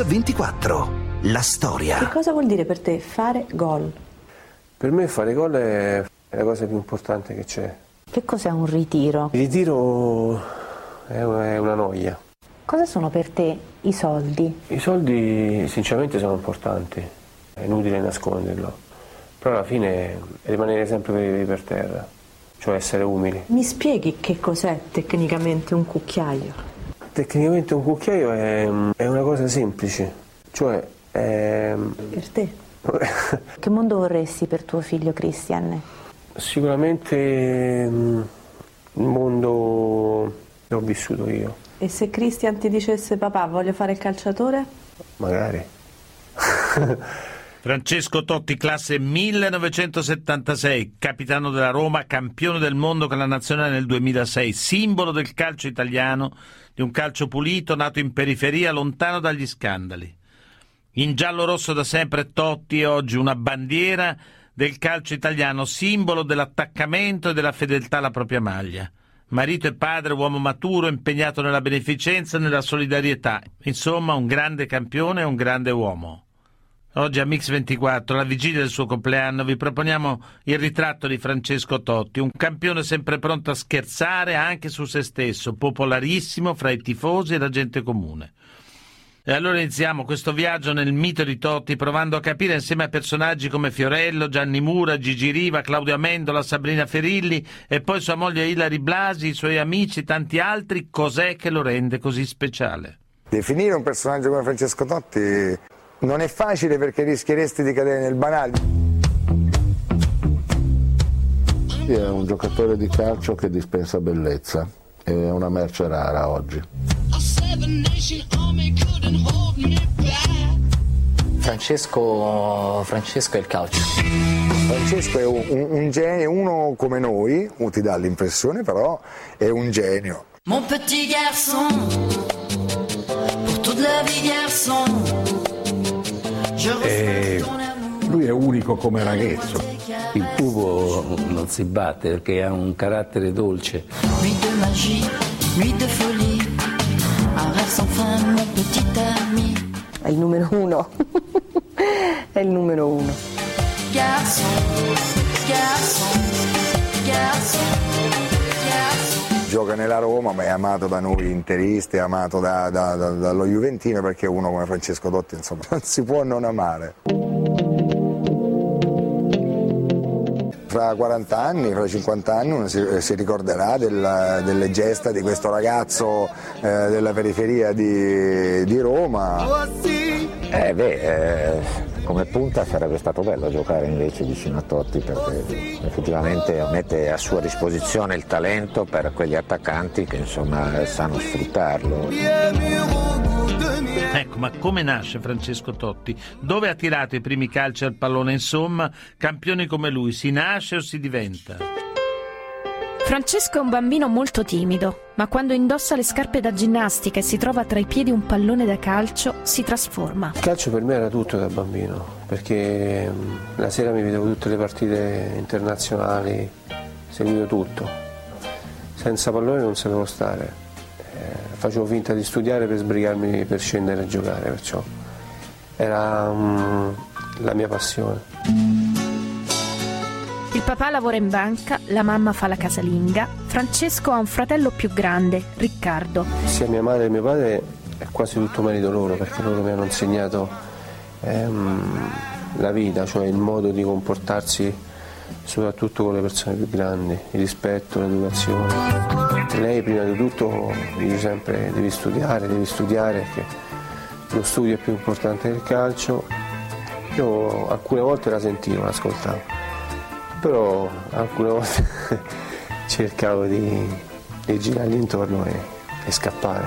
Mix24. La storia. Che cosa vuol dire per te fare gol? Per me fare gol è la cosa più importante che c'è. Che cos'è un ritiro? Il ritiro è una noia. Cosa sono per te i soldi? I soldi sinceramente sono importanti, è inutile nasconderlo, però alla fine è rimanere sempre per terra, cioè essere umili. Mi spieghi che cos'è tecnicamente un cucchiaio? Tecnicamente un cucchiaio è, è una cosa semplice, cioè... È... Per te? che mondo vorresti per tuo figlio Christian? Sicuramente il mondo che ho vissuto io. E se Christian ti dicesse papà voglio fare il calciatore? Magari. Francesco Totti, classe 1976, capitano della Roma, campione del mondo con la nazionale nel 2006, simbolo del calcio italiano, di un calcio pulito, nato in periferia, lontano dagli scandali. In giallo-rosso da sempre Totti è oggi una bandiera del calcio italiano, simbolo dell'attaccamento e della fedeltà alla propria maglia. Marito e padre, uomo maturo, impegnato nella beneficenza e nella solidarietà. Insomma, un grande campione e un grande uomo. Oggi a Mix24, alla vigilia del suo compleanno, vi proponiamo il ritratto di Francesco Totti, un campione sempre pronto a scherzare anche su se stesso, popolarissimo fra i tifosi e la gente comune. E allora iniziamo questo viaggio nel mito di Totti, provando a capire insieme a personaggi come Fiorello, Gianni Mura, Gigi Riva, Claudio Amendola, Sabrina Ferilli e poi sua moglie Ilari Blasi, i suoi amici e tanti altri, cos'è che lo rende così speciale. Definire un personaggio come Francesco Totti non è facile perché rischieresti di cadere nel banale. È un giocatore di calcio che dispensa bellezza, è una merce rara oggi. Francesco, Francesco è il calcio. Francesco è un, un, un genio, uno come noi, ti dà l'impressione però è un genio. Mon petit garçon, unico come ragazzo. Il pupo non si batte perché ha un carattere dolce. Nuit de magie, nuit de folie, un rêve sans fin, mon petit ami. È il numero uno, è il numero uno. Garçon, garçon, garçon gioca nella Roma ma è amato da noi interisti, è amato da, da, da, dallo Juventino perché uno come Francesco Dotti insomma non si può non amare. Fra 40 anni, fra 50 anni uno si, si ricorderà del, delle gesta di questo ragazzo eh, della periferia di, di Roma. Eh beh, eh come punta sarebbe stato bello giocare invece vicino a Totti perché effettivamente mette a sua disposizione il talento per quegli attaccanti che insomma sanno sfruttarlo. Ecco, ma come nasce Francesco Totti? Dove ha tirato i primi calci al pallone? Insomma, campioni come lui, si nasce o si diventa? Francesco è un bambino molto timido, ma quando indossa le scarpe da ginnastica e si trova tra i piedi un pallone da calcio, si trasforma. Il calcio per me era tutto da bambino, perché mm, la sera mi vedevo tutte le partite internazionali, seguivo tutto. Senza pallone non sapevo stare. Eh, facevo finta di studiare per sbrigarmi per scendere a giocare, perciò era um, la mia passione. Il papà lavora in banca, la mamma fa la casalinga, Francesco ha un fratello più grande, Riccardo. Sia mia madre che mio padre è quasi tutto merito loro perché loro mi hanno insegnato ehm, la vita, cioè il modo di comportarsi soprattutto con le persone più grandi, il rispetto, l'educazione. Lei prima di tutto dice sempre devi studiare, devi studiare perché lo studio è più importante del calcio. Io alcune volte la sentivo, l'ascoltavo però alcune volte cercavo di, di girargli intorno e, e scappare.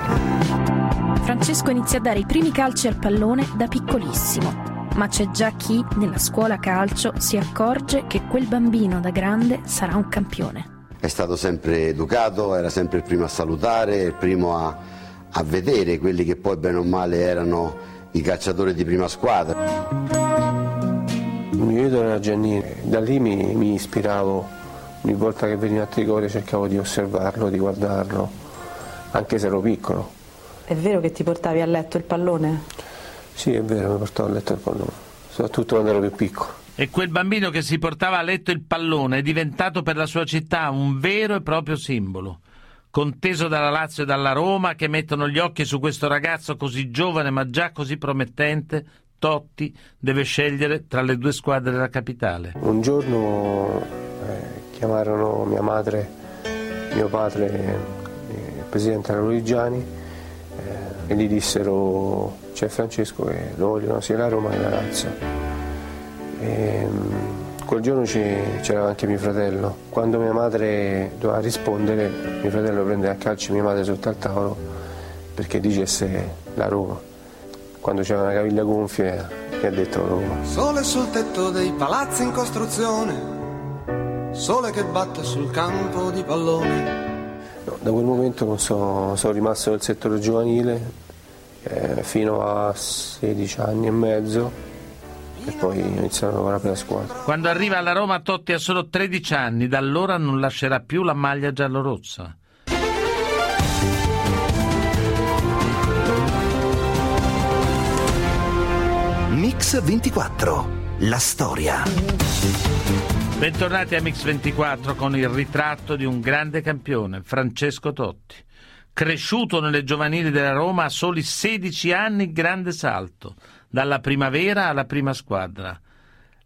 Francesco inizia a dare i primi calci al pallone da piccolissimo ma c'è già chi nella scuola calcio si accorge che quel bambino da grande sarà un campione. È stato sempre educato, era sempre il primo a salutare, il primo a, a vedere quelli che poi bene o male erano i calciatori di prima squadra. Il mio idolo era Giannini, da lì mi, mi ispiravo, ogni volta che veniva a Trigoria cercavo di osservarlo, di guardarlo, anche se ero piccolo. È vero che ti portavi a letto il pallone? Sì, è vero, mi portavo a letto il pallone, soprattutto quando ero più piccolo. E quel bambino che si portava a letto il pallone è diventato per la sua città un vero e proprio simbolo. Conteso dalla Lazio e dalla Roma, che mettono gli occhi su questo ragazzo così giovane ma già così promettente, Totti deve scegliere tra le due squadre della capitale. Un giorno eh, chiamarono mia madre, mio padre, il presidente Luigiani eh, e gli dissero c'è Francesco che lo vogliono sia la Roma che la Lazio. E, mm, quel giorno c'era anche mio fratello. Quando mia madre doveva rispondere, mio fratello prende a calcio mia madre sotto al tavolo perché dicesse la Roma quando c'era una caviglia gonfia mi ha detto Roma. Sole sul tetto dei palazzi in costruzione, sole che batte sul campo di pallone. No, da quel momento sono, sono rimasto nel settore giovanile eh, fino a 16 anni e mezzo e poi iniziato a lavorare per la squadra. Quando arriva alla Roma Totti ha solo 13 anni, da allora non lascerà più la maglia giallorossa. Mix 24, la storia. Bentornati a Mix 24 con il ritratto di un grande campione, Francesco Totti. Cresciuto nelle giovanili della Roma a soli 16 anni, grande salto, dalla primavera alla prima squadra.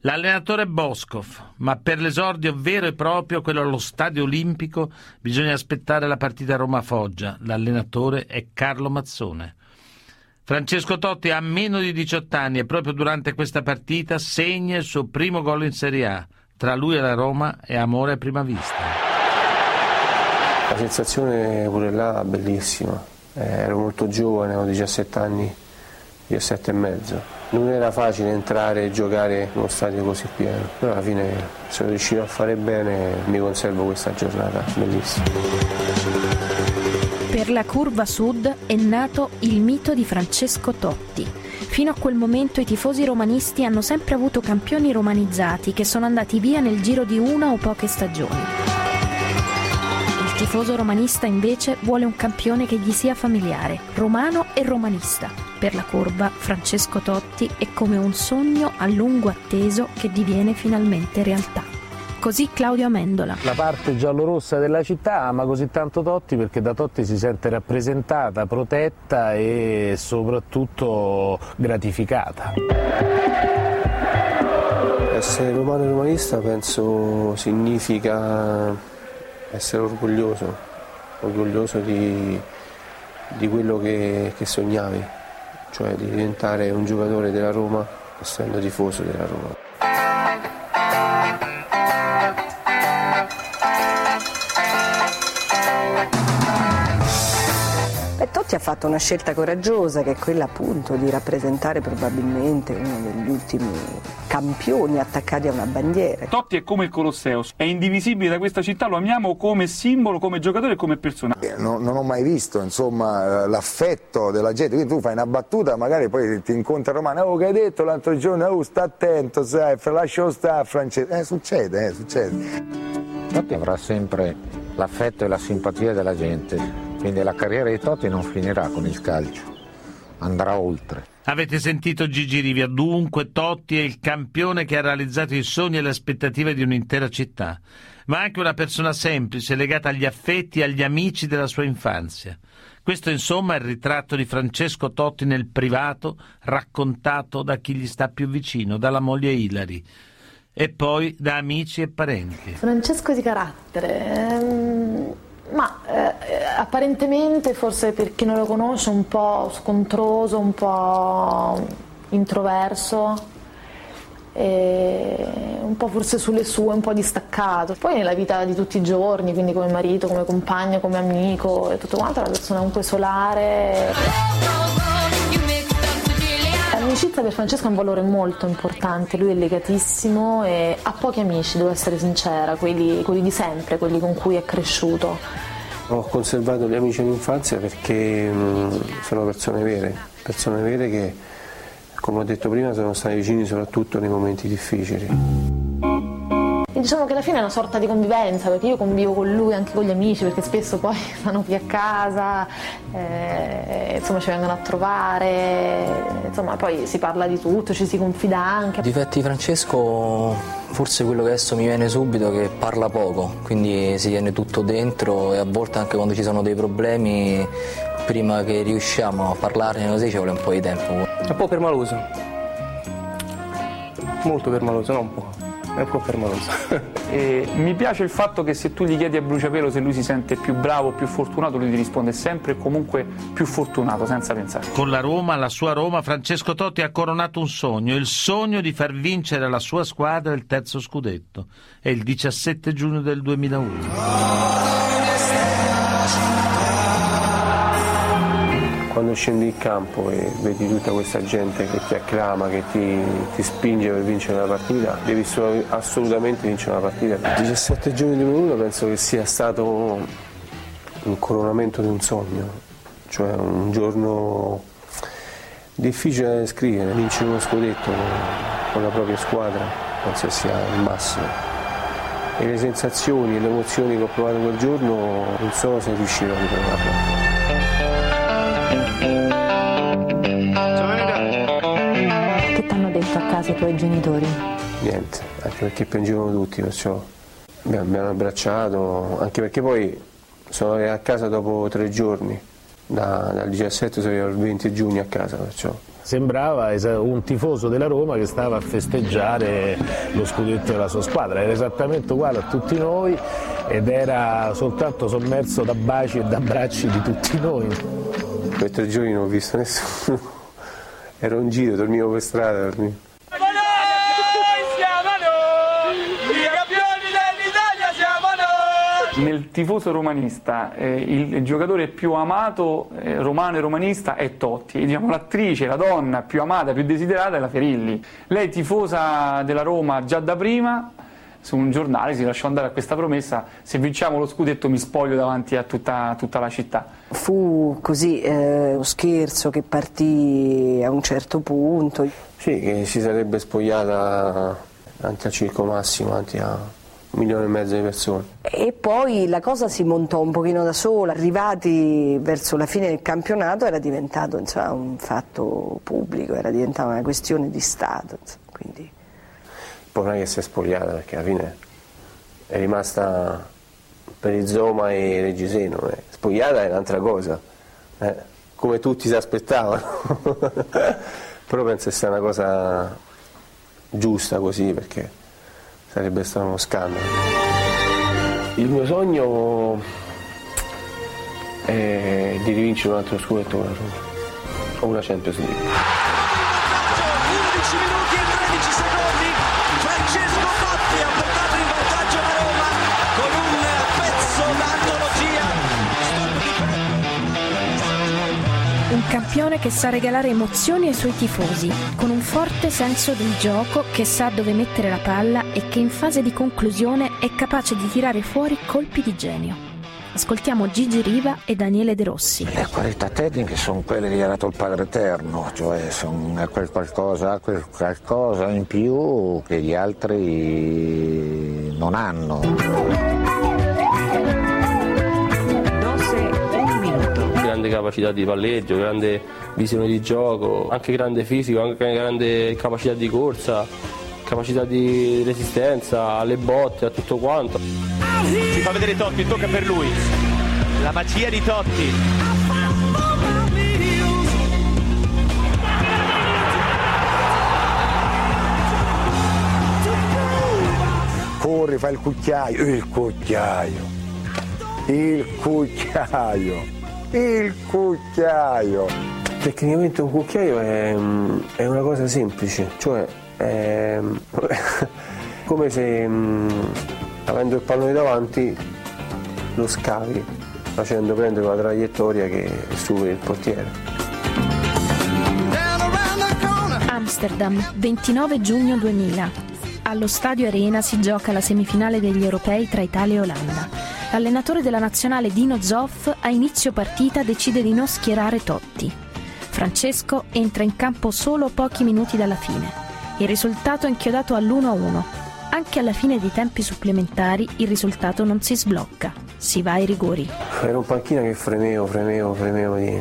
L'allenatore Boscov, ma per l'esordio vero e proprio, quello allo Stadio Olimpico, bisogna aspettare la partita Roma-Foggia. L'allenatore è Carlo Mazzone. Francesco Totti ha meno di 18 anni e proprio durante questa partita segna il suo primo gol in Serie A. Tra lui e la Roma è amore a prima vista. La sensazione pure là bellissima. Eh, ero molto giovane, avevo 17 anni, 17 e mezzo. Non era facile entrare e giocare in uno stadio così pieno, però alla fine sono riuscito a fare bene mi conservo questa giornata bellissima. Per la curva sud è nato il mito di Francesco Totti. Fino a quel momento i tifosi romanisti hanno sempre avuto campioni romanizzati che sono andati via nel giro di una o poche stagioni. Il tifoso romanista invece vuole un campione che gli sia familiare, romano e romanista. Per la curva Francesco Totti è come un sogno a lungo atteso che diviene finalmente realtà. Così Claudio Amendola. La parte giallorossa della città ama così tanto Totti perché da Totti si sente rappresentata, protetta e soprattutto gratificata. Essere romano e romanista penso significa essere orgoglioso, orgoglioso di, di quello che, che sognavi, cioè di diventare un giocatore della Roma essendo tifoso della Roma. Totti ha fatto una scelta coraggiosa che è quella appunto di rappresentare probabilmente uno degli ultimi campioni attaccati a una bandiera. Totti è come il Colosseo, è indivisibile da questa città, lo amiamo come simbolo, come giocatore e come personaggio. Eh, non, non, ho mai visto insomma, l'affetto della gente, quindi tu fai una battuta, magari poi ti incontra Romano, oh che hai detto l'altro giorno, oh sta attento, sai, lascialo stare Francesco, eh, succede, eh, succede. Totti avrà sempre l'affetto e la simpatia della gente quindi la carriera di Totti non finirà con il calcio, andrà oltre. Avete sentito Gigi Rivia, dunque Totti è il campione che ha realizzato i sogni e le aspettative di un'intera città, ma anche una persona semplice, legata agli affetti e agli amici della sua infanzia. Questo insomma è il ritratto di Francesco Totti nel privato, raccontato da chi gli sta più vicino, dalla moglie Ilari e poi da amici e parenti. Francesco di carattere. Ehm ma eh, apparentemente, forse per chi non lo conosce, un po' scontroso, un po' introverso, un po' forse sulle sue, un po' distaccato. Poi nella vita di tutti i giorni, quindi come marito, come compagno, come amico e tutto quanto, è una persona comunque solare. L'amicizia per Francesco è un valore molto importante, lui è legatissimo e ha pochi amici, devo essere sincera, quelli, quelli di sempre, quelli con cui è cresciuto. Ho conservato gli amici d'infanzia perché mm, sono persone vere, persone vere che, come ho detto prima, sono stati vicini soprattutto nei momenti difficili. E diciamo che alla fine è una sorta di convivenza, perché io convivo con lui anche con gli amici, perché spesso poi stanno qui a casa, eh, insomma ci vengono a trovare, insomma poi si parla di tutto, ci si confida anche. Difetti di Francesco, forse quello che adesso mi viene subito è che parla poco, quindi si tiene tutto dentro e a volte anche quando ci sono dei problemi prima che riusciamo a parlarne così ci vuole un po' di tempo. È un po' permaloso, molto permaloso, non un po', è po' permaloso. mi piace il fatto che se tu gli chiedi a bruciapelo se lui si sente più bravo, più fortunato, lui ti risponde sempre comunque più fortunato, senza pensare. Con la Roma, la sua Roma, Francesco Totti ha coronato un sogno, il sogno di far vincere la sua squadra il terzo scudetto. È il 17 giugno del 2001 quando scendi in campo e vedi tutta questa gente che ti acclama, che ti, ti spinge per vincere una partita, devi assolutamente vincere una partita. Il 17 giugno 2001 penso che sia stato un coronamento di un sogno, cioè un giorno difficile da descrivere, vincere uno scudetto con la propria squadra penso sia il massimo. E le sensazioni e le emozioni che ho provato quel giorno non so se riuscirò a ritrovarle. Casa i tuoi genitori? Niente, anche perché piangevano tutti, perciò mi hanno abbracciato, anche perché poi sono arrivato a casa dopo tre giorni, da, dal 17 sono arrivato il 20 giugno a casa, perciò sembrava un tifoso della Roma che stava a festeggiare lo scudetto della sua squadra, era esattamente uguale a tutti noi ed era soltanto sommerso da baci e da abbracci di tutti noi. Per tre giorni non ho visto nessuno, ero in giro, dormivo per strada. Dormivo. nel tifoso romanista eh, il giocatore più amato eh, romano e romanista è Totti, diciamo, l'attrice, la donna più amata, più desiderata è la Ferilli. Lei tifosa della Roma già da prima, su un giornale si lasciò andare a questa promessa, se vinciamo lo scudetto mi spoglio davanti a tutta, tutta la città. Fu così eh, un scherzo che partì a un certo punto. Sì, che si sarebbe spogliata anche a Circo Massimo, anche a un milione e mezzo di persone. E poi la cosa si montò un pochino da sola, arrivati verso la fine del campionato era diventato insomma, un fatto pubblico, era diventata una questione di Stato. Insomma, quindi... Non che si è spogliata perché alla fine è rimasta per il Zoma e Reggiseno, eh. spogliata è un'altra cosa, eh. come tutti si aspettavano, però penso sia una cosa giusta così perché sarebbe stato uno scandalo. Il mio sogno è di rivincere un altro scudetto con la Roma o una Champions League. Campione che sa regalare emozioni ai suoi tifosi, con un forte senso del gioco che sa dove mettere la palla e che in fase di conclusione è capace di tirare fuori colpi di genio. Ascoltiamo Gigi Riva e Daniele De Rossi. Le qualità tecniche sono quelle che ha dato il Padre Eterno, cioè sono quel qualcosa, quel qualcosa in più che gli altri non hanno. Grande capacità di palleggio, grande visione di gioco, anche grande fisico, anche grande capacità di corsa, capacità di resistenza alle botte, a tutto quanto. Si fa vedere Totti, tocca per lui. La magia di Totti. corri, fai il cucchiaio, il cucchiaio, il cucchiaio il cucchiaio. Tecnicamente un cucchiaio è, è una cosa semplice, cioè è come se avendo il pallone davanti lo scavi facendo prendere una traiettoria che superi il portiere. Amsterdam, 29 giugno 2000. Allo Stadio Arena si gioca la semifinale degli europei tra Italia e Olanda. L'allenatore della nazionale Dino Zoff a inizio partita decide di non schierare Totti. Francesco entra in campo solo pochi minuti dalla fine. Il risultato è inchiodato all'1-1. Anche alla fine dei tempi supplementari il risultato non si sblocca, si va ai rigori. Ero in panchina che fremevo, fremevo, fremevo di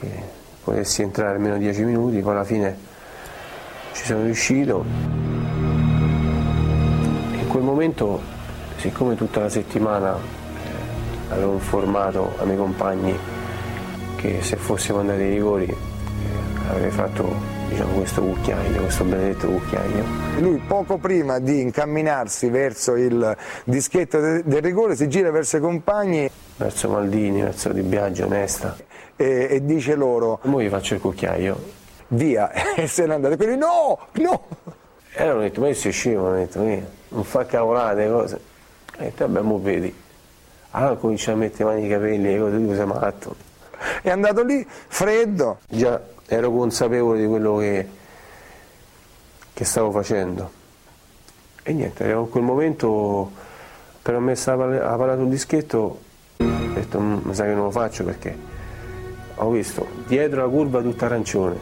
che potessi entrare almeno 10 minuti, poi alla fine ci sono riuscito. In quel momento, siccome tutta la settimana avevo informato ai miei compagni che se fossimo andati ai rigori eh, avrei fatto diciamo, questo cucchiaio, questo benedetto cucchiaio. Lui poco prima di incamminarsi verso il dischetto de del rigore si gira verso i compagni. Verso Maldini, verso Di Biagio, Onesta. E, e dice loro... Ora gli faccio il cucchiaio. Via, e se ne andate. Quelli no, no! E allora ho detto, ma io si scemo, hanno detto, non fa cavolate, cose. Ho detto, vabbè, mo vedi. Allora comincia a mettere mani nei capelli e cose, tu sei matto. È andato lì, freddo. Già, ero consapevole di quello che, che stavo facendo. E niente, in quel momento per me stava ha parlato un dischetto, ho detto mi sa che non lo faccio perché ho visto dietro la curva tutto arancione,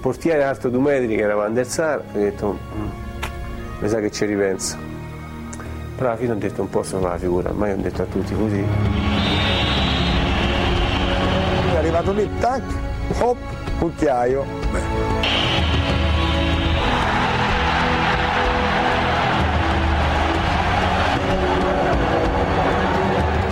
portiere alto due metri che era Van der Sar, ho detto mi sa che ci ripenso. Però alla fine ho detto non posso fare la figura, mai ho detto a tutti così. È arrivato lì, tac, hop, cucchiaio.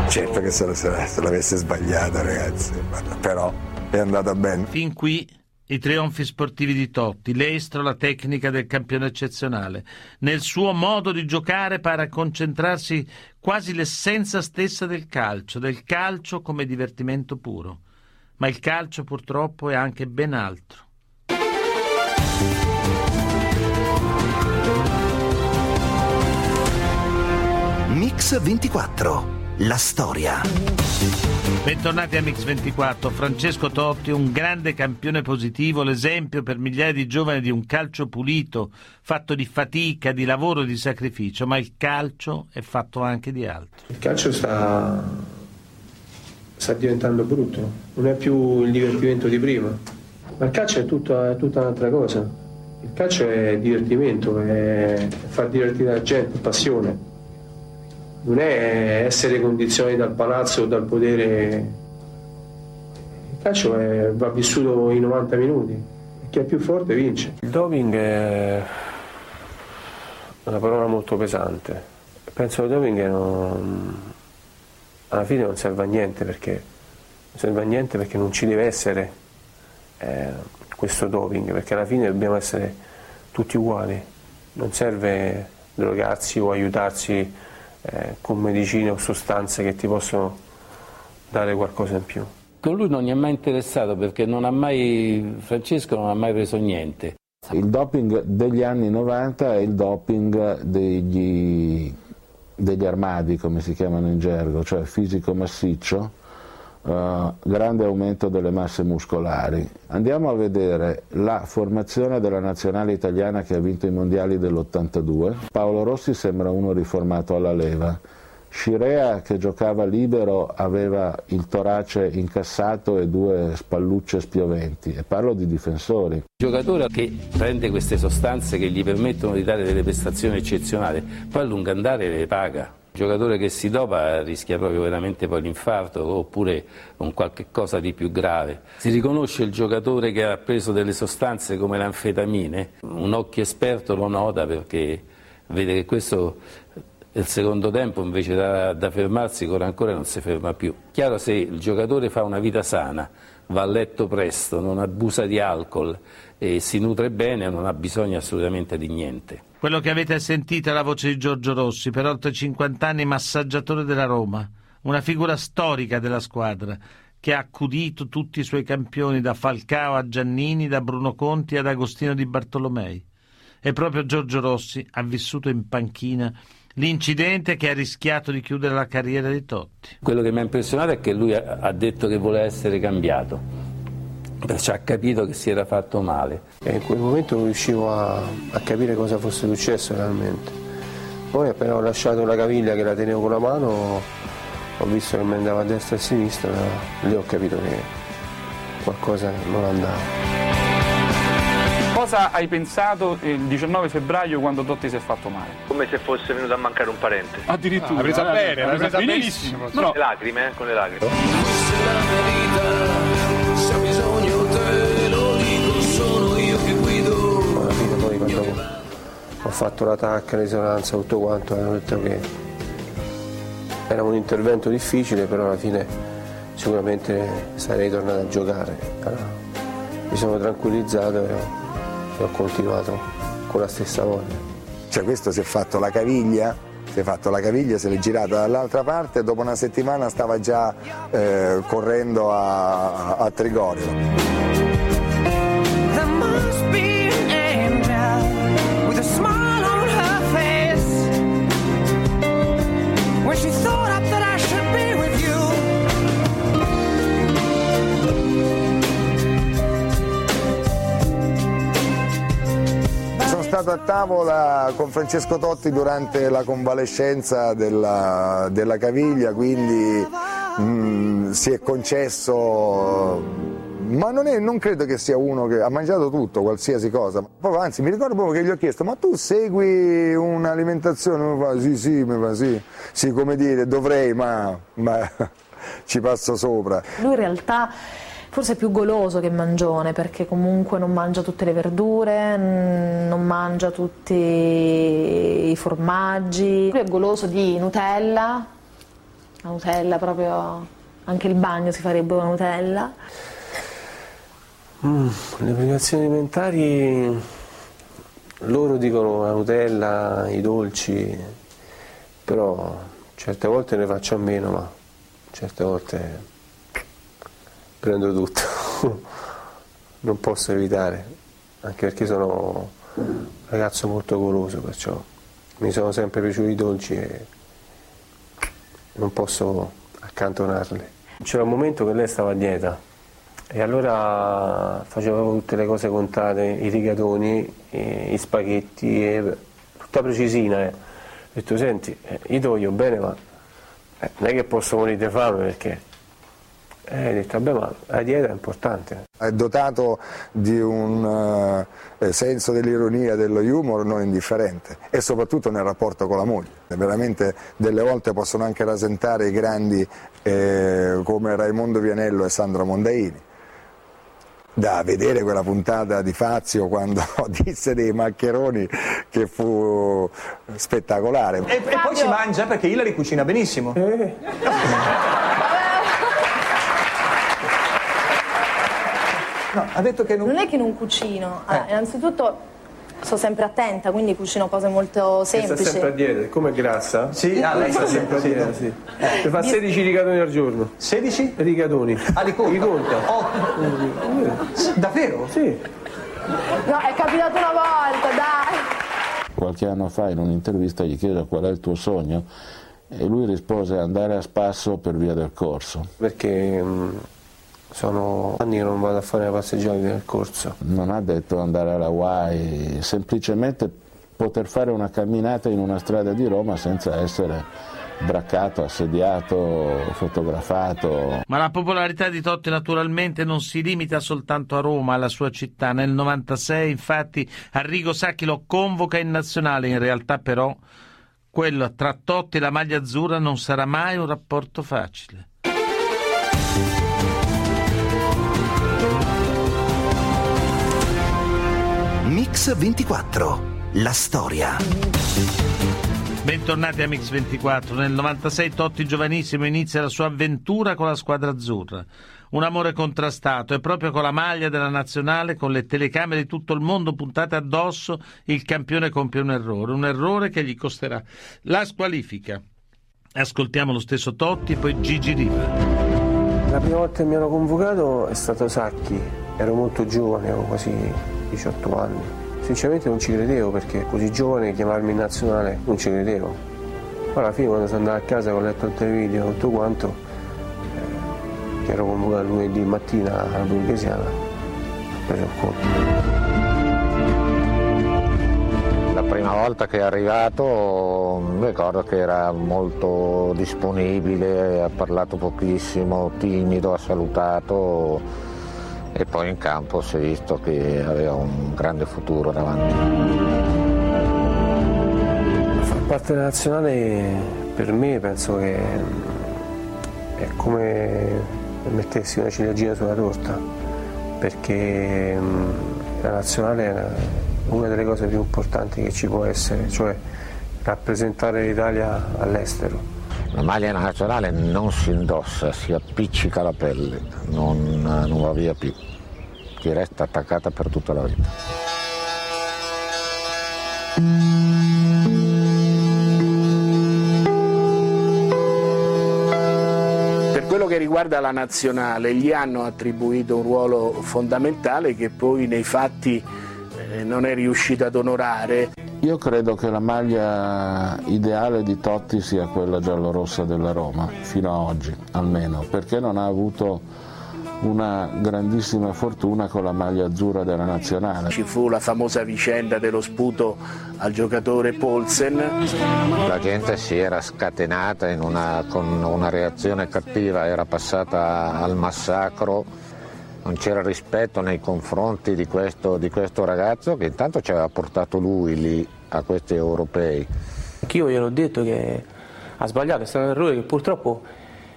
Certo che se l'avesse sbagliata ragazzi, però è andata bene. Fin qui i trionfi sportivi di Totti, l'estro, la tecnica del campione eccezionale. Nel suo modo di giocare pare concentrarsi quasi l'essenza stessa del calcio, del calcio come divertimento puro. Ma il calcio purtroppo è anche ben altro. Mix 24 la storia. Bentornati a Mix24. Francesco Totti, un grande campione positivo, l'esempio per migliaia di giovani di un calcio pulito, fatto di fatica, di lavoro e di sacrificio, ma il calcio è fatto anche di altro. Il calcio sta, sta diventando brutto, non è più il divertimento di prima, ma il calcio è, tutto, è tutta un'altra cosa. Il calcio è divertimento, è far divertire la gente, passione non è essere condizionati dal palazzo o dal potere. Il calcio è, va vissuto in 90 minuti. Chi è più forte vince. Il doping è una parola molto pesante. Penso che il doping non, alla fine non serve a niente perché, non serve a niente perché non ci deve essere eh, questo doping, perché alla fine dobbiamo essere tutti uguali. Non serve drogarsi o aiutarsi eh, con medicine o sostanze che ti possono dare qualcosa in più. Con lui non gli è mai interessato perché non ha mai, Francesco non ha mai preso niente. Il doping degli anni 90 è il doping degli, degli armadi, come si chiamano in gergo, cioè fisico massiccio, Uh, grande aumento delle masse muscolari. Andiamo a vedere la formazione della nazionale italiana che ha vinto i mondiali dell'82. Paolo Rossi sembra uno riformato alla leva. Scirea che giocava libero aveva il torace incassato e due spallucce spioventi e parlo di difensori. Il giocatore che prende queste sostanze che gli permettono di dare delle prestazioni eccezionali, poi a lungo andare le paga giocatore che si dopa rischia proprio veramente poi l'infarto oppure un qualche cosa di più grave. Si riconosce il giocatore che ha preso delle sostanze come l'anfetamine, un occhio esperto lo nota perché vede che questo nel secondo tempo invece da, da fermarsi ancora ancora non si ferma più. Chiaro se il giocatore fa una vita sana, va a letto presto, non abusa di alcol e si nutre bene, non ha bisogno assolutamente di niente. Quello che avete sentito è la voce di Giorgio Rossi, per oltre 50 anni massaggiatore della Roma, una figura storica della squadra che ha accudito tutti i suoi campioni da Falcao a Giannini, da Bruno Conti ad Agostino di Bartolomei. E proprio Giorgio Rossi ha vissuto in panchina l'incidente che ha rischiato di chiudere la carriera di Totti. Quello che mi ha impressionato è che lui ha detto che voleva essere cambiato perciò ha capito che si era fatto male. E in quel momento non riuscivo a, a, capire cosa fosse successo realmente. Poi appena ho lasciato la caviglia che la tenevo con la mano, ho visto che mi andava a destra e a sinistra, lì ho capito che qualcosa non andava. cosa hai pensato il 19 febbraio quando Totti si è fatto male? Come se fosse venuto a mancare un parente. Addirittura. Ah, l'ha presa eh, bene, l'ha presa benissimo. benissimo. Con le lacrime, eh? Con le lacrime. Ho fatto la tacca, l'esonanza, tutto quanto, hanno detto che era un intervento difficile, però alla fine sicuramente sarei tornato a giocare. Allora, mi sono tranquillizzato e, e ho continuato con la stessa voglia. Cioè questo si è fatto la caviglia, si è fatto la caviglia, se l'è girata dall'altra parte dopo una settimana stava già eh, correndo a, a Trigorio. Stato a tavola con Francesco Totti durante la convalescenza della, della caviglia, quindi mm, si è concesso, ma non, è- non credo che sia uno che ha mangiato tutto, qualsiasi cosa. Proprio, anzi, mi ricordo proprio che gli ho chiesto, ma tu segui un'alimentazione? Mi fa, sì, sì, mi fa, sì, sì, come dire, dovrei, ma, ma ci passo sopra. Lui in realtà forse è più goloso che mangione perché comunque non mangia tutte le verdure, mm, non mangia tutti i formaggi. Lui è goloso di Nutella, la Nutella proprio, anche il bagno si farebbe la Nutella. Mm, le privazioni alimentari, loro dicono la Nutella, i dolci, però certe volte ne faccio a meno, ma certe volte prendo tutto. non posso evitare, anche perché sono un ragazzo molto goloso, perciò mi sono sempre piaciuti i dolci e non posso accantonarli. C'era un momento che lei stava a dieta e allora facevo tutte le cose contate, i rigatoni, i, spaghetti, e tutta precisina. eh. Ho detto, senti, eh, io ti voglio bene, ma eh, non è che posso morire di fame perché... Eh, ho detto, vabbè, ma la dieta è importante. È dotato di un eh, senso dell'ironia e dello humor non indifferente e soprattutto nel rapporto con la moglie. Veramente delle volte possono anche rasentare i grandi eh, come Raimondo Vianello e Sandro Mondaini. Da vedere quella puntata di Fazio quando disse dei maccheroni che fu spettacolare. E, e poi ci mangia perché Hilary cucina benissimo. No, ha detto che non... Non è che non cucino, Ah, innanzitutto sto sempre attenta, quindi cucino cose molto Sta semplici. sempre a dieta, come è grassa? Sì, ah, lei sta sempre a dieta. Sì. Mi fa 16 rigatoni al giorno. 16? Rigatoni. Ah, li conta? Li conta. Davvero? Sì. No, è capitato una volta, dai. Qualche anno fa in un'intervista gli chiesero qual è il tuo sogno e lui rispose andare a spasso per via del corso. Perché mh, sono anni che non vado a fare le passeggiate nel corso. Non ha detto andare alla Hawaii, semplicemente poter fare una camminata in una strada di Roma senza essere braccato, assediato, fotografato. Ma la popolarità di Totti naturalmente non si limita soltanto a Roma, alla sua città. Nel 96 infatti Arrigo Sacchi lo convoca in nazionale, in realtà però quello tra Totti e la maglia azzurra non sarà mai un rapporto facile. Mix 24. La storia. Bentornati a Mix24. Nel 96 Totti giovanissimo inizia la sua avventura con la squadra azzurra. Un amore contrastato e proprio con la maglia della nazionale, con le telecamere di tutto il mondo puntate addosso, il campione compie un errore, un errore che gli costerà la squalifica. Ascoltiamo lo stesso Totti e poi Gigi Riva. La prima volta che mi hanno convocato è stato Sacchi, ero molto giovane, avevo quasi 18 anni. Sinceramente non ci credevo perché così giovane chiamarmi in nazionale non ci credevo. Poi alla fine quando sono andato a casa ho letto il televideo e tutto quanto, eh, che ero convocato lunedì mattina alla Borghesiana, ho preso il colpo. La prima volta che è arrivato ricordo che era molto disponibile, ha parlato pochissimo, timido, ha salutato e poi in campo si è visto che aveva un grande futuro davanti. Far parte della nazionale per me penso che è come mettessi una ciliegina sulla torta, perché la nazionale è una delle cose più importanti che ci può essere, cioè rappresentare l'Italia all'estero. La maglia nazionale non si indossa, si appiccica la pelle, non, non va via più, ti resta attaccata per tutta la vita. Per quello che riguarda la nazionale, gli hanno attribuito un ruolo fondamentale che poi nei fatti eh, non è riuscito ad onorare. Io credo che la maglia ideale di Totti sia quella giallorossa della Roma, fino a oggi almeno, perché non ha avuto una grandissima fortuna con la maglia azzurra della nazionale. Ci fu la famosa vicenda dello sputo al giocatore Polsen. La gente si era scatenata una, con una reazione cattiva, era passata al massacro non c'era rispetto nei confronti di questo, di questo, ragazzo che intanto ci aveva portato lui lì a questi europei. Anch'io gliel'ho detto che ha sbagliato, è stato un errore che purtroppo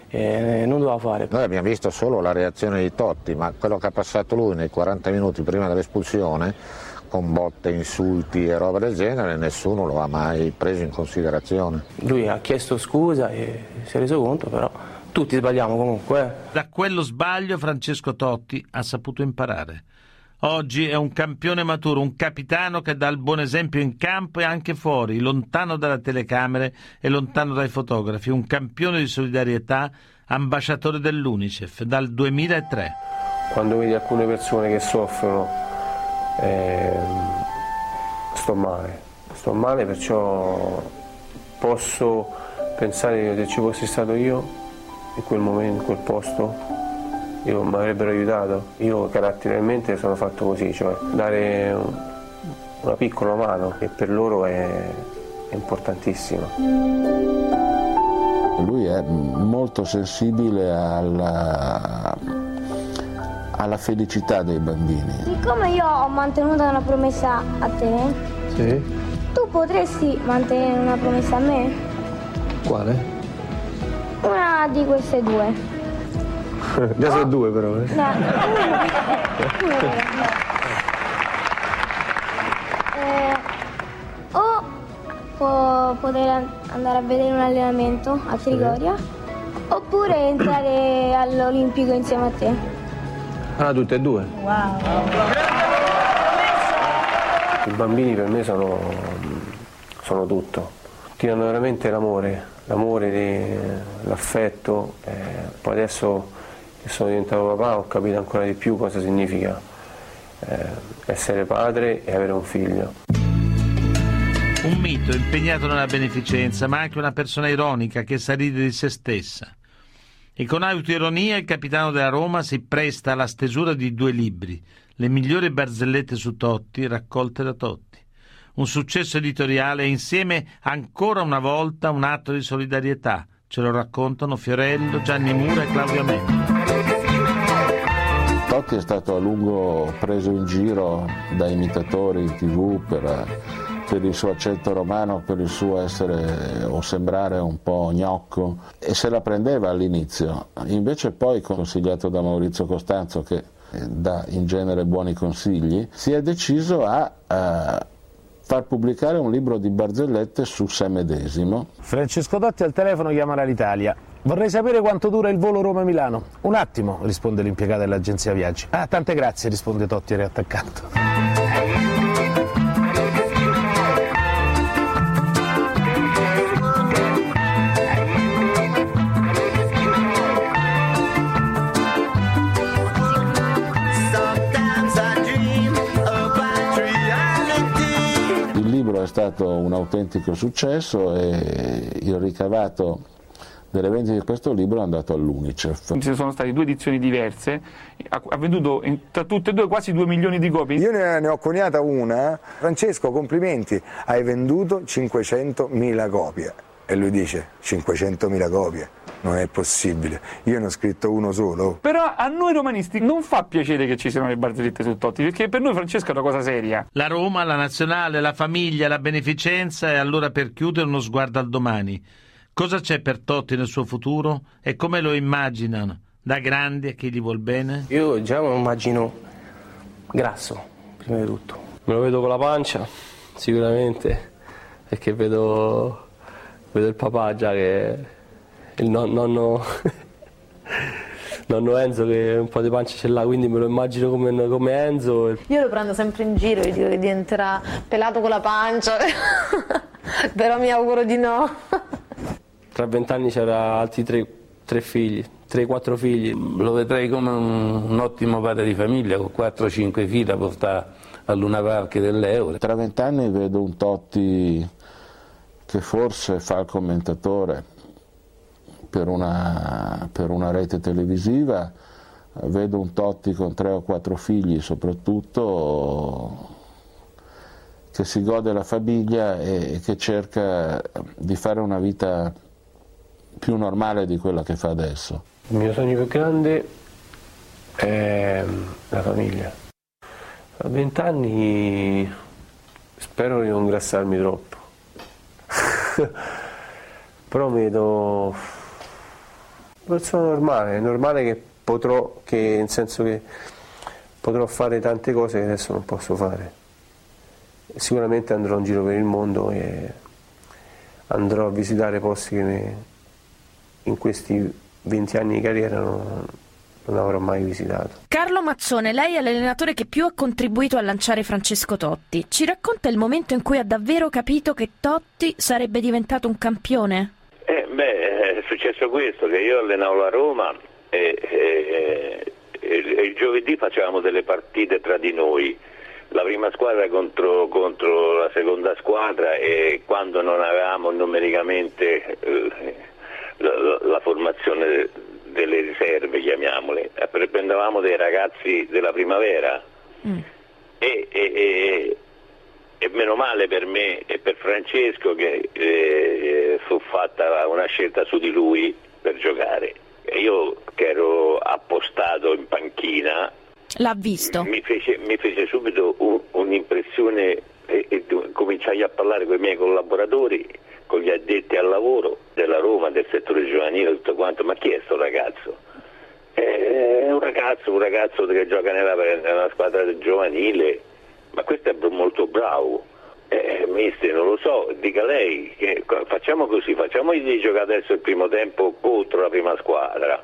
eh, non doveva fare. Noi abbiamo visto solo la reazione di Totti, ma quello che ha passato lui nei 40 minuti prima dell'espulsione, con botte, insulti e roba del genere, nessuno lo ha mai preso in considerazione. Lui ha chiesto scusa e si è reso conto però tutti sbagliamo comunque. Eh. Da quello sbaglio Francesco Totti ha saputo imparare. Oggi è un campione maturo, un capitano che dà il buon esempio in campo e anche fuori, lontano dalle telecamere e lontano dai fotografi, un campione di solidarietà, ambasciatore dell'Unicef dal 2003. Quando vedi alcune persone che soffrono, eh, sto male, sto male perciò posso pensare che se ci fossi stato io in quel momento, in quel posto, io mi avrebbero aiutato. Io caratterialmente sono fatto così, cioè dare una piccola mano che per loro è, è importantissima. Lui è molto sensibile alla, alla felicità dei bambini. Siccome io ho mantenuto una promessa a te, sì. tu potresti mantenere una promessa a me? Quale? Una di queste due. Già sono due però. Eh. No, una. Eh, o può poter andare a vedere un allenamento a Trigoria, sì. oppure entrare all'Olimpico insieme a te. Ah, tutte e due? Wow. I bambini per me sono, sono tutto. Ti danno veramente l'amore, l'amore, l'affetto. Eh, poi adesso che sono diventato papà ho capito ancora di più cosa significa eh, essere padre e avere un figlio. Un mito impegnato nella beneficenza, ma anche una persona ironica che sa ridere di se stessa. E con autoironia il capitano della Roma si presta alla stesura di due libri, le migliori barzellette su Totti raccolte da Totti un successo editoriale e insieme ancora una volta un atto di solidarietà. Ce lo raccontano Fiorello, Gianni Mura e Claudio Amendi. Totti è stato a lungo preso in giro da imitatori in tv per, per, il suo accento romano, per il suo essere o sembrare un po' gnocco e se la prendeva all'inizio. Invece poi, consigliato da Maurizio Costanzo, che dà in genere buoni consigli, si è deciso a, a far pubblicare un libro di barzellette su sé medesimo. Francesco Dotti al telefono chiama l'Italia. Vorrei sapere quanto dura il volo Roma-Milano. Un attimo, risponde l'impiegato dell'agenzia viaggi. Ah, tante grazie, risponde Totti riattaccato. Stato un autentico successo e il ricavato delle vendite di questo libro è andato all'Unicef. Ci sono state due edizioni diverse, ha venduto tra tutte e due quasi 2 milioni di copie. Io ne ho coniata una, Francesco complimenti, hai venduto 500.000 copie e lui dice 500.000 copie non è possibile. Io ne ho scritto uno solo. Però a noi romanisti non fa piacere che ci siano le barzellette su Totti, perché per noi Francesco è una cosa seria. La Roma, la nazionale, la famiglia, la beneficenza e allora per chiudere uno sguardo al domani. Cosa c'è per Totti nel suo futuro e come lo immaginano? Da grandi a chi gli vuol bene? Io già me lo immagino grasso, prima di tutto. Me lo vedo con la pancia, sicuramente, perché vedo, vedo il papà già che il non, nonno, nonno Enzo che un po' di pancia ce l'ha, quindi me lo immagino come, come Enzo. Io lo prendo sempre in giro e dico che diventerà pelato con la pancia, però mi auguro di no. Tra vent'anni c'era altri tre, tre figli, 3-4 figli. Lo vedrei come un, un, ottimo padre di famiglia con 4-5 figli da portare a Luna Park dell'Euro. Tra vent'anni vedo un Totti che forse fa il commentatore, per una, per una rete televisiva, vedo un Totti con tre o quattro figli soprattutto che si gode la famiglia e che cerca di fare una vita più normale di quella che fa adesso. Il mio sogno più grande è la famiglia. A vent'anni spero di non ingrassarmi troppo, però mi vedo persona normale, è normale che potrò, che, nel senso che potrò fare tante cose che adesso non posso fare. Sicuramente andrò in giro per il mondo e andrò a visitare posti che in questi 20 anni di carriera non, non avrò mai visitato. Carlo Mazzone, lei è l'allenatore che più ha contribuito a lanciare Francesco Totti. Ci racconta il momento in cui ha davvero capito che Totti sarebbe diventato un campione? Eh, beh, è successo questo, che io allenavo la Roma e, e, e, e il giovedì facevamo delle partite tra di noi la prima squadra contro, contro, la seconda squadra e quando non avevamo numericamente eh, la, la, formazione delle riserve, chiamiamole, prendevamo dei ragazzi della primavera mm. e, e, e meno male per me e per Francesco che eh, fu fatta una scelta su di lui per giocare. Io che ero appostato in panchina L'ha visto? Mi fece, mi fece subito un, un'impressione e, e, cominciai a parlare con i miei collaboratori, con gli addetti al lavoro della Roma, del settore giovanile, tutto quanto, ma chi è questo ragazzo? È un ragazzo, un ragazzo che gioca nella, nella squadra giovanile, ma questo è molto bravo. Eh, mister, non lo so, dica lei, che, facciamo così, facciamogli giocare adesso il primo tempo contro la prima squadra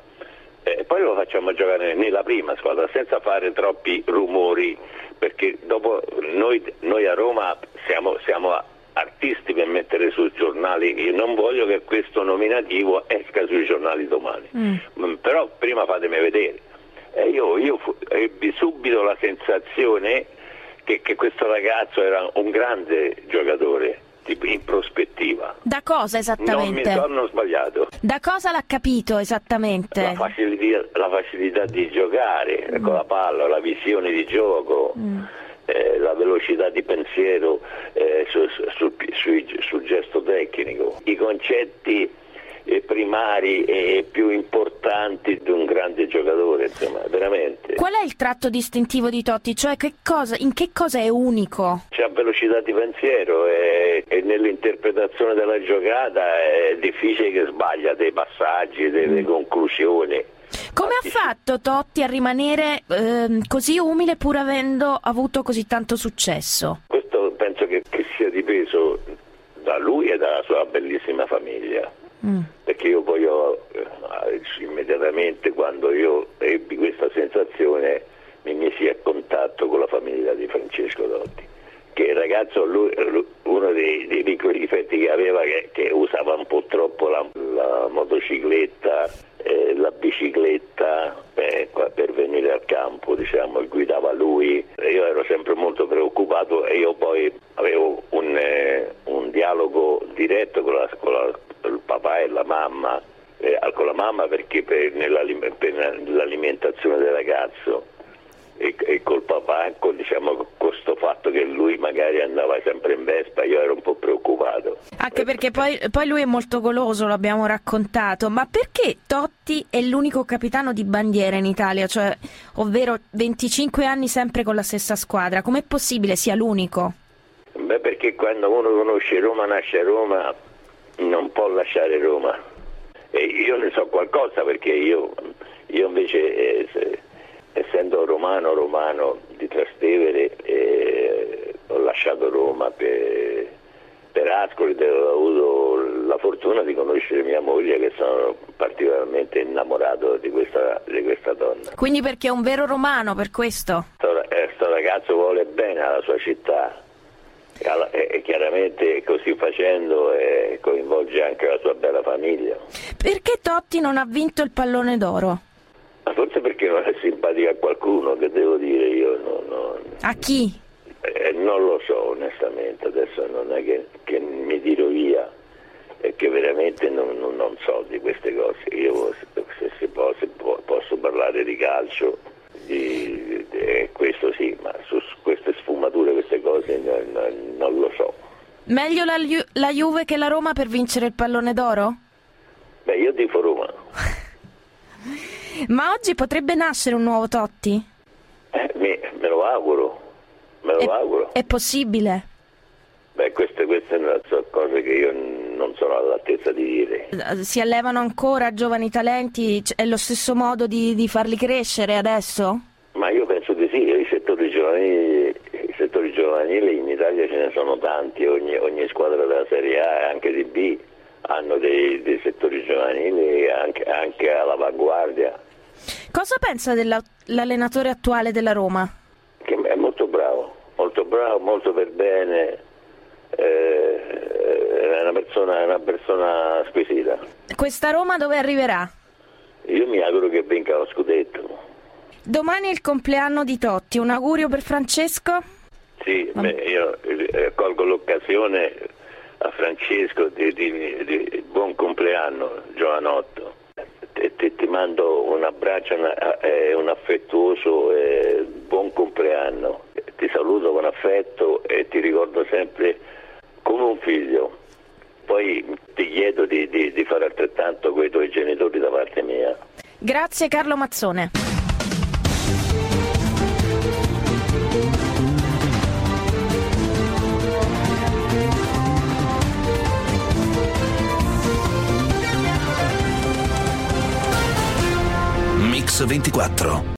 e eh, poi lo facciamo giocare nella prima squadra senza fare troppi rumori, perché dopo noi, noi a Roma siamo, siamo, artisti per mettere sui giornali, io non voglio che questo nominativo esca sui giornali domani, mm. mm però prima fatemi vedere. E io, io ebbi subito la sensazione che, che questo ragazzo era un grande giocatore in prospettiva. Da cosa esattamente? Non mi sono sbagliato. Da cosa l'ha capito esattamente? La facilità, la facilità di giocare mm. con la palla, la visione di gioco. Mm. Eh, la velocità di pensiero eh, sul, sul, sul, sul gesto tecnico, i concetti primari e più importanti di un grande giocatore, insomma, veramente. Qual è il tratto distintivo di Totti? Cioè che cosa, in che cosa è unico? C'è velocità di pensiero e, e, nell'interpretazione della giocata è difficile che sbaglia dei passaggi, delle mm. conclusioni. Come ha fatto Totti a rimanere eh, così umile pur avendo avuto così tanto successo? Questo penso che, che sia dipeso da lui e dalla sua bellissima famiglia. Mm. Perché io poi ho, eh, immediatamente quando io ebbi questa sensazione mi misi a contatto con la famiglia di Francesco Dotti che il ragazzo, lui, uno dei, dei, piccoli difetti che aveva che, che usava un po' troppo la, la motocicletta, eh, la bicicletta eh, per venire al campo, diciamo, guidava lui. Io ero sempre molto preoccupato e io poi avevo un, eh, un dialogo diretto con la, con la il papà e la mamma, eh, con la mamma perché per, per l'alimentazione del ragazzo e, e col papà, con, diciamo, con questo fatto che lui magari andava sempre in Vespa, io ero un po' preoccupato. Anche perché poi, poi lui è molto goloso, l'abbiamo raccontato, ma perché Totti è l'unico capitano di bandiera in Italia, cioè, ovvero 25 anni sempre con la stessa squadra? Com'è possibile sia l'unico? Beh, perché quando uno conosce Roma, nasce a Roma, non può lasciare Roma. E io ne so qualcosa perché io, io invece, eh, essendo romano, romano di Trastevere, eh, ho lasciato Roma per, per Ascoli ho avuto la fortuna di conoscere mia moglie che sono particolarmente innamorato di questa, di questa donna. Quindi perché è un vero romano, per questo? Questo eh, ragazzo vuole bene alla sua città e chiaramente così facendo eh, coinvolge anche la sua bella famiglia. Perché Totti non ha vinto il pallone d'oro? Ma forse perché non è simpatico a qualcuno, che devo dire io. No, no, a chi? Eh, non lo so onestamente, adesso non è che, che mi tiro via, è che veramente non, non, non, so di queste cose. Io se si può, se può, posso parlare di calcio, di, di, questo sì, ma su queste sfumature, queste cose non, non lo so. Meglio la, la, Juve che la Roma per vincere il pallone d'oro? Beh, io tifo Roma. ma oggi potrebbe nascere un nuovo Totti? Eh, me, me, lo auguro, me lo è, auguro. È possibile? Beh, queste, queste sono cose che io non sono all'altezza di dire. Si allevano ancora giovani talenti? È lo stesso modo di, di farli crescere adesso? Ma io penso di sì, i settori giovanili, i settori giovanili in Italia ce ne sono tanti, ogni, ogni squadra della Serie A e anche di B hanno dei, dei settori giovanili anche, anche all'avanguardia. Cosa pensa dell'allenatore attuale della Roma? Che è molto bravo, molto bravo, molto per bene, eh, è una persona, una persona squisita. Questa Roma dove arriverà? Io mi auguro che vinca lo scudetto. Domani è il compleanno di Totti, un augurio per Francesco? Sì, beh, io eh, colgo l'occasione a Francesco di, di, di buon compleanno, giovanotto. Ti, ti, ti mando un abbraccio e un affettuoso e buon compleanno. Ti saluto con affetto e ti ricordo sempre come un figlio. Poi ti chiedo di, di, di fare altrettanto con i tuoi genitori da parte mia. Grazie Carlo Mazzone. Mix 24